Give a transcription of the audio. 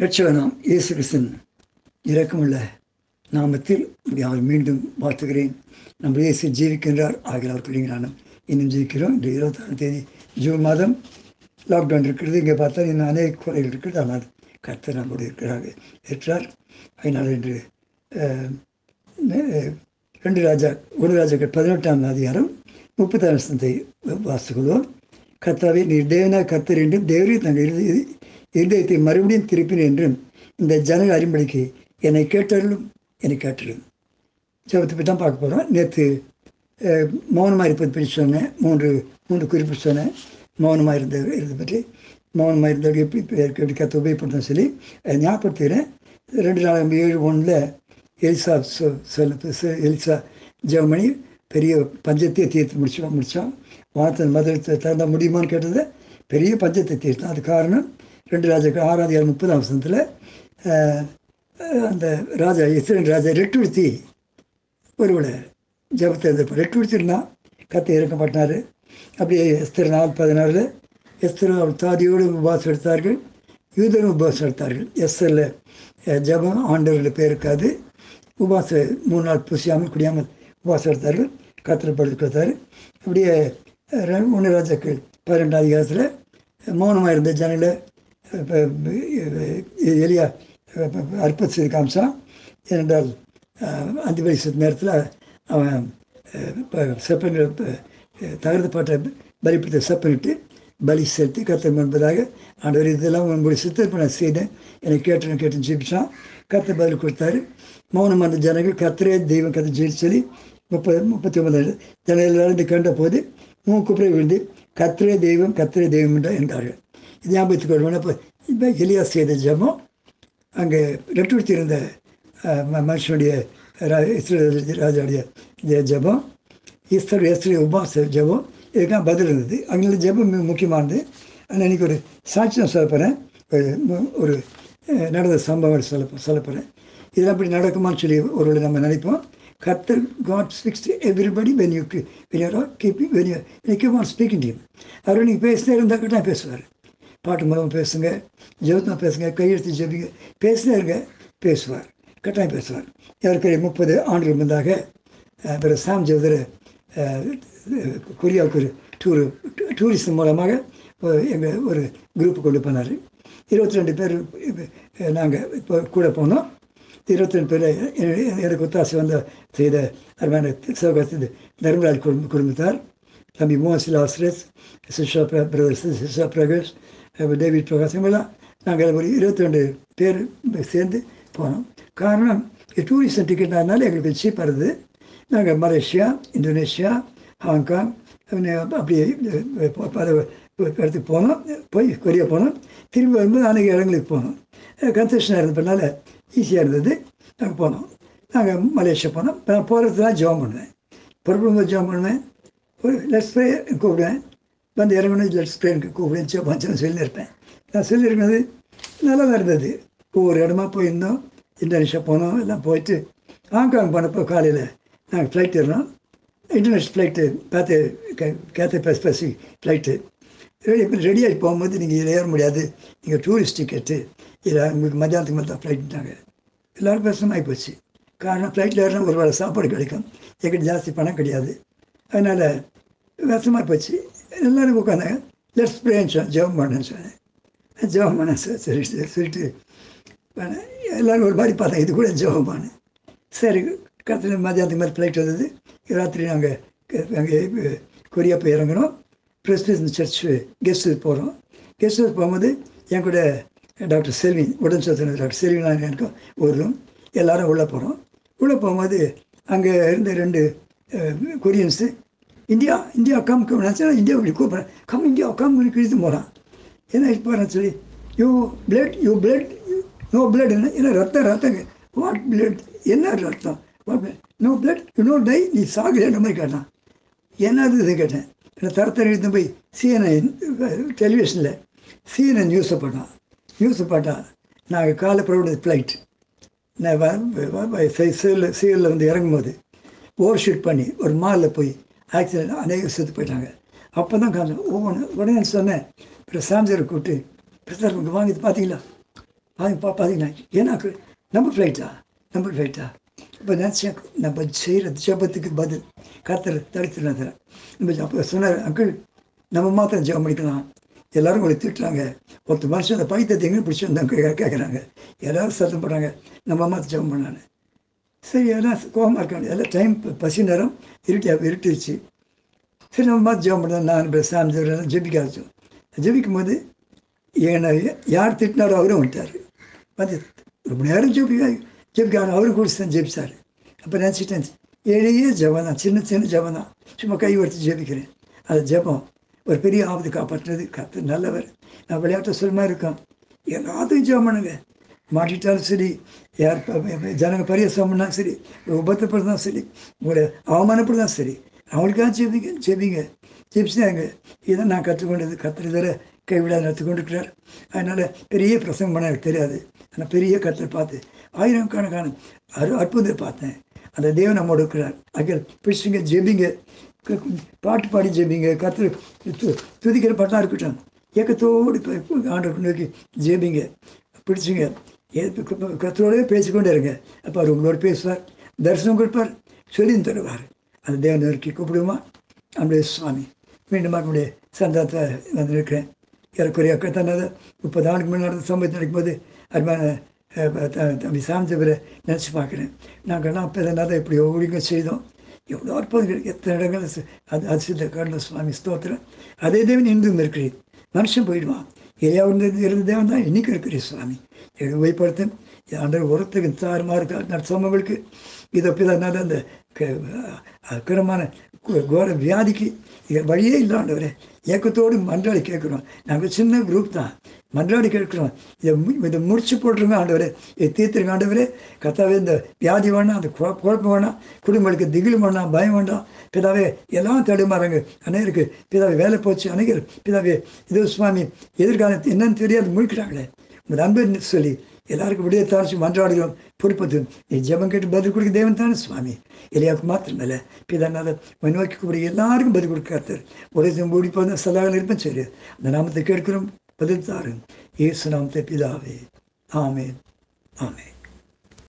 ரட்சகனாம் இயேசு கிறிஸ்தன் இறக்கமுள்ள நாமத்தில் யார் அவர் மீண்டும் வாழ்த்துகிறேன். நம்ம இயேசு ஜீவிக்கின்றார். ஆகிய அவர் பிள்ளைங்களான இன்னும் ஜீவிக்கிறோம். இன்று இருபத்தாறாம் தேதி ஜூன் மாதம் லாக்டவுன் இருக்கிறது. இங்கே பார்த்தா இன்னும் அநேக குறைகள் இருக்கிறது. ஆனால் கர்த்தர் நம்மோடு இருக்கிறார். ஏற்றார் அதனால் இன்று ரெண்டு ராஜா ஒரு ராஜாக்கள் பதினெட்டாம் அதிகாரம் முப்பத்தாறு வசனத்தை வாசிக்கொள்வோம் கர்த்தாவே நீர் தேவனா கர்த்தர் என்றும் தேவரே தங்கள் இருதய- இருதயத்தை மறுபடியும் திருப்பினேன் என்றும் இந்த ஜனங்கள் அறிம்படிக்கு என்னை கேட்டாலும் என்னை கேட்டலும் ஜபத்தை பற்றி தான் பார்க்க போகிறோம் நேற்று மௌனமாக இருப்பது பற்றி சொன்னேன். மூன்று மூன்று குறிப்பு சொன்னேன். மௌனமாக இருந்த இருந்தது பற்றி. மௌனமாக இருந்தவர்கள் எப்படி எப்படி கற்று உபயோகப்படுத்தணும் சொல்லி அதை ஞாபகப்படுத்துகிறேன் ரெண்டு நாள் ஏழு ஒன்றில் எலிசா சொ சொல்ல எலிசா ஜெவமணி பெரிய பஞ்சத்தை தீர்த்து முடிச்சோம் முடித்தோம் வானத்தின் மதுரை திறந்தால் முடியுமான்னு கேட்டது பெரிய பஞ்சத்தை தீர்த்தோம் அது காரணம் ரெண்டு ராஜாக்கள் ஆறாவது ஏழு முப்பதாம் வருஷத்தில் அந்த ராஜா இஸ்ரேல் ராஜா ரெட்டுடுத்தி ஒருவளை ஜபத்தை எழுதிருப்பார் ரெட்டுடுத்திருந்தா கத்தை இறக்கப்பட்டார். அப்படியே எஸ்தர் நாள் பதினாறில் எஸ்தர் அவள் தாதியோடு உபவாசம் எடுத்தார்கள் யூதரும் உபவாசம் எடுத்தார்கள். எஸ்தரில் ஜபம் ஆண்டவர்கள் பேர் இருக்காது உபவாச மூணு நாள் புசியாமல் குடியாமல் உபவாசம் எடுத்தார்கள். கத்திர படுத்து கொடுத்தாரு அப்படியே ஒன்று ராஜாக்கள் பதிரெண்டாம் அதிகாரத்தில் மௌனமாக இருந்த ஜனங்களை இப்ப, அஹ், எலியா செய்து காமிச்சான். ஏனென்றால் அஞ்சு வயசு நேரத்தில் அவன் செப்பங்கள் தகர்த்தப்பட்ட பலிப்பத்தை செப்பனிட்டு பலி செலுத்தி கத்தம் என்பதாக ஆண்டவர் இதெல்லாம் உங்களுடைய சித்தப்ப நான் செய்தேன். என்னை கேட்டு கேட்டு ஜெபிச்சான். கத்தை பதில் கொடுத்தாரு. மௌனம் அந்த ஜனங்கள் கத்திரே தெய்வம் கத்தை ஜெயிச்சு சொல்லி முப்பது முப்பத்தி ஒன்பது ஜனங்கள் கண்ட போது மூக்குப்புறை விழுந்து கத்திரே தெய்வம் கத்திரே தெய்வம் என்றார்கள். ஞாபகத்துக்கு வருவோம் இப்போ இப்போ எலியா செய்த ஜெபம் அங்கே ரெட்டுடுத்தி இருந்த ம- மனுஷனுடைய ரா- ராஜாவுடைய ஜபம் ஜெபம் ஈஸ்வர் ஏஸ்வரி உபாச ஜெபம் இதுக்கெல்லாம் பதில் இருந்தது. அங்கே ஜெபம் மிக முக்கியமானது. ஆனால் இன்றைக்கி ஒரு சாட்சியம் சொல்ல போகிறேன் ஒரு நடந்த சம்பவம் சொல்ல சொல்ல போகிறேன் இதெல்லாம் அப்படி நடக்குமான்னு சொல்லி ஒரு நம்ம நினைப்போம். கத்தர் God speaks to everybody when you when you keeping when you keep on speaking team அவர் நீங்கள் பேசினே இருந்தால் தான் பேசுவார். பாட்டு மூலமாக பேசுங்க ஜெபத்தமாக பேசுங்க கையெழுத்து ஜெபிங்க. பேசினே இருங்க பேசுவார் கட்டாயம் பேசுவார். ஏற்கனவே முப்பது ஆண்டுகள் முன்பாக பிற சாம் ஜெவதர் கொரியாவுக்கு ஒரு டூரு டூரிஸ்ட் மூலமாக எங்கள் ஒரு குரூப் கொண்டு போனார். இருபத்தி ரெண்டு பேர் நாங்கள் இப்போ கூட போனோம். இருபத்தி ரெண்டு பேர் எனக்கு ஒத்தாசி வந்த செய்த அருமையான சிவகாசி தர்மராஜ் குடும்ப குடும்பத்தார் தம்பி மோகன் ஆசிரியஸ் சுஷா பிரதர்ஸ் சுஷா பிரகாஷ் டேவிட் பிரகாசமெல்லாம் இவங்கெல்லாம் நாங்கள் ஒரு இருபத்தி ரெண்டு பேர் சேர்ந்து போனோம். காரணம் டூரிஸ்ட் டிக்கெட் ஆனாலும் எங்களுக்கு சீப்பாக இருந்தது. நாங்கள் மலேசியா இந்தோனேஷியா ஹாங்காங் அப்படியே பல இடத்துக்கு போனோம். போய் கொரியா போனோம். திரும்பி வரும்போது அன்றைக்கி இடங்களுக்கு போனோம். கன்செஷனாக இருந்தப்பனால ஈஸியாக இருந்தது. நாங்கள் போனோம். நாங்கள் மலேசியா போனோம். நான் போகிறதுலாம் ஜாம் பண்ணுவேன் புறப்படும்போது ஜாம் பண்ணுவேன் ஒரு லெஸ் ப்ரே கூப்பிடுவேன். வந்து இறங்கணும் லெட்ஸ் ப்ரேனுக்கு கூப்பிடுவேன். ஜெபம் சொல்லியிருப்பேன். நான் சொல்லியிருக்கிறது நல்லா தான் இருந்தது. ஒவ்வொரு இடமா போயிருந்தோம். இந்தோனேஷியா போனோம். எல்லாம் போயிட்டு ஹாங்காங் போனப்போ காலையில் நாங்கள் ஃப்ளைட் ஏறினோம். இன்டர்நேஷ்னல் ஃப்ளைட்டு பார்த்து கேத்த பேசி பசி ஃப்ளைட்டு ரெடி ரெடியாகி போகும்போது நீங்கள் இதில் ஏற முடியாது. நீங்கள் டூரிஸ்ட் டிக்கெட்டு இதில் உங்களுக்கு மத்தியானத்துக்கு மேலே தான் ஃப்ளைட்டுட்டாங்க எல்லோரும் கஷ்டமாகி போச்சு. காரணம் ஃப்ளைட்டில் ஏறினா ஒரு வேளை சாப்பாடு கிடைக்கும். எங்கிட்ட ஜாஸ்தி பணம் கிடையாது. அதனால் விஷமாக போச்சு. எல்லோரும் உட்காந்தாங்க லெட்ஸ் ப்ரேன்னு சொன்னேன் ஜெபம் பண்ணேன்னு சொன்னேன் ஜெபம் பண்ணேன் சார் சரி சரி சொல்லிட்டு பண்ணேன் எல்லோரும் ஒரு மாதிரி பார்த்தேன் இது கூட ஜெபம் பண்ணேன் சரி கத்தில் மதியானத்துக்கு மாதிரி ஃப்ளைட் வந்தது ராத்திரி நாங்கள் அங்கே கொரியா போய் இறங்கினோம் பிரஸ்பின் சர்ச் கெஸ்ட் ஹவுஸ் போகிறோம் கெஸ்ட் ஹவுஸ் போகும்போது என் கூட டாக்டர் செல்வி உடன் சத்துணவு டாக்டர் செல்வி நான் எனக்கும் ஒரு ரூம் எல்லோரும் உள்ளே போகிறோம் உள்ளே போகும்போது அங்கே இருந்த ரெண்டு Koreans India India come come நினச்சா இந்தியா இப்படி கூப்பிட்றேன் கம் இந்தியா கம் கிழித்து போகிறான் என்ன இப்போ சொல்லி you blood you blood no blood என்ன என்ன ரத்தம் ரத்தங்க வாட் பிளட் என்ன ரத்தம் what no blood you no die நீ சாகுறேன்ற மாதிரி கேட்டான் என்னது இது கேட்டேன் என்னை தரத்தர எடுத்து போய் சிஎன்ஐ டெலிவிஷனில் சிஎன்ஐ நியூஸை போட்டான் நியூஸை போட்டா நாங்கள் காலை புறப்பட ஃப்ளைட் நான் சிவில் சிவிலில் வந்து இறங்கும்போது ஓவர் ஷூட் பண்ணி ஒரு மாலில் போய் ஆக்சிடென்ட் அநேக செத்து போயிட்டாங்க. அப்போ தான் காலம் ஒவ்வொன்று உடனே சொன்னேன்? அப்புறம் சாமிஜரை கூப்பிட்டு பிரசார் உங்கள் வாங்கி பார்த்தீங்களா வாங்கி பா பார்த்தீங்கன்னா ஏன்னா நம்ம ஃப்ளைட்டா நம்ம ஃப்ளைட்டா இப்போ நினச்சேன் நம்ம செய்கிற ஜபத்துக்கு பதில். கத்தர் தடுத்துனாங்க நம்ம அப்போ சொன்னார் அங்கிள் நம்ம மாத்திரம் ஜெபம் பண்ணிக்கலாம். எல்லாரும் உங்களை திட்டுறாங்க. ஒருத்தர் மனுஷன் அந்த பைத்தியத்தை எங்கே பிடிச்சி வந்தாங்க. கேட்குறாங்க எல்லோரும் சத்தம் பண்ணுறாங்க நம்ம மாத்திரம் ஜெபம் பண்ணான்னு சரி எல்லாம் கோபமாக இருக்க எல்லாம் டைம் பசி நேரம் இருட்டி இருட்டுச்சு சரி நம்ம மாத்திரம் ஜெபம் பண்ண நான் சாமி எல்லாம் ஜெபிக்க ஆச்சோம் ஜெபிக்கும் போது என்னை யார் திட்டினாரோ அவரும் வந்துட்டார். வந்து ரொம்ப நேரம் ஜெபிக்க ஜெபிக்க அவரும் கூட தான் ஜெபிச்சார். அப்போ நினச்சிட்டேன் எளிய ஜபம் தான். சின்ன சின்ன ஜபம் தான். சும்மா கை வச்சு ஜெபிக்கிறேன். அது ஜெபம் ஒரு பெரிய ஆபத்து காப்பாற்றுறது. கற்று நல்லவர். நான் விளையாட்டு சொல்லமாக இருக்கோம். எல்லாத்தையும் ஜெபம் பண்ணுங்க. மாட்டிட்டாலும் சரி யார் ஜனங்க பரியாசம் சரி உபத்தப்படுறதும் சரி உங்களை அவமானப்படுறதும் சரி அவங்களுக்காக ஜெபிங்க ஜெபிங்க ஜெபிச்சாங்க இதை நான் கற்றுக்கொண்டது. கத்துறதில் கைவிடாத நடத்தி கொண்டிருக்கிறார். அதனால் பெரிய பிரசங்கம் பண்ண எனக்கு தெரியாது. ஆனால் பெரிய கத்தர் பார்த்து ஆயிரம் கணக்கான அரு அற்புதத்தை பார்த்தேன். அந்த தேவன் நம்மோடு இருக்கிறார். அங்கே பிடிச்சிங்க ஜெபிங்க. பாட்டு பாடி ஜெபிங்க. கத்து து- துதிக்கிற பாட்டாக இருக்கட்டும். ஏக்கத்தோடு ஆண்டு நோக்கி ஜெபிங்க. பிடிச்சிங்க. கத்தரோடய பேசிக்கொண்டே இருங்க. அப்போ அவர் உங்களோட பேசுவார். தரிசனம் கொடுப்பார். சொல்லியும் தருவார். அந்த தேவன் நோக்கி கூப்பிடுமா நம்முடைய சுவாமி மீண்டும் நம்முடைய சந்தாத்தை வந்து இருக்கிறேன் ஏறக்குறைய தன்னது முப்பது ஆண்டுக்கு முன்னாடி நடந்த சம்பவத்தை நடக்கும்போது அருமையான தம்பி சாமிஜபரை நினச்சி பார்க்குறேன். நாங்கள்லாம் அப்போ தான் இப்படி ஒழுங்க செய்தோம். எவ்வளோ அற்புதங்கள். எத்தனை இடங்கள் அது அதிசயத்தை கடல சுவாமி ஸ்தோத்திரம். அதே தேவன் இன்றும் இருக்கிறேன் மனுஷன் போயிடுவான். எதையா இருந்தது இருந்த தேவன் தான் இன்னைக்கு இருக்கிறீர் சுவாமி. எங்களை உபயப்படுத்தும் ஆண்டவர் உரத்துக்கு தாறுமாறு சம்பவங்களுக்கு இதை பிதனால அந்த அக்கிரமான கோர வியாதிக்கு வழியே இல்லை ஆண்டவரே ஏக்கத்தோடு மன்றாடி கேட்குறோம். நாங்கள் சின்ன குரூப் தான். மன்றாடி கேட்குறோம். இதை இதை முடிச்சு போட்டுருங்க ஆண்டவரே. இதை தீர்த்துருங்க ஆண்டவரே. கத்தாவே இந்த வியாதி வேணாம் அந்த குழ- குழப்பம் வேணாம். குடும்பங்களுக்கு திகில் வேணாம் பயம் வேண்டாம். பிதாவே எல்லாம் தடுமாறாங்க. அநேகருக்கு பிதாவே வேலை போச்சு. அநேகர் பிதாவே இது சுவாமி எதிர்காலத்து என்னன்னு தெரியாது முழிக்கிறாங்களே. உங்கள் அன்பு சொல்லி எல்லாருக்கும் விடிய தாழ்ச்சி மன்றாடுகிறோம். பொறுப்பது. நீ ஜெபம் கேட்டு பதில் கொடுக்க தேவன் தானே சுவாமி. எலியாவுக்கு மாத்திரமல்ல. பிதாநாத நோக்கி கூடிய எல்லாருக்கும் பதில் கொடுக்காத்தர் உலக ஓடி போதும் சதாக இருப்பேன் சரி அந்த நாமத்தை கேட்கிறோம். பதில் தாரும். ஏசு நாமத்தை பிதாவே. ஆமே ஆமே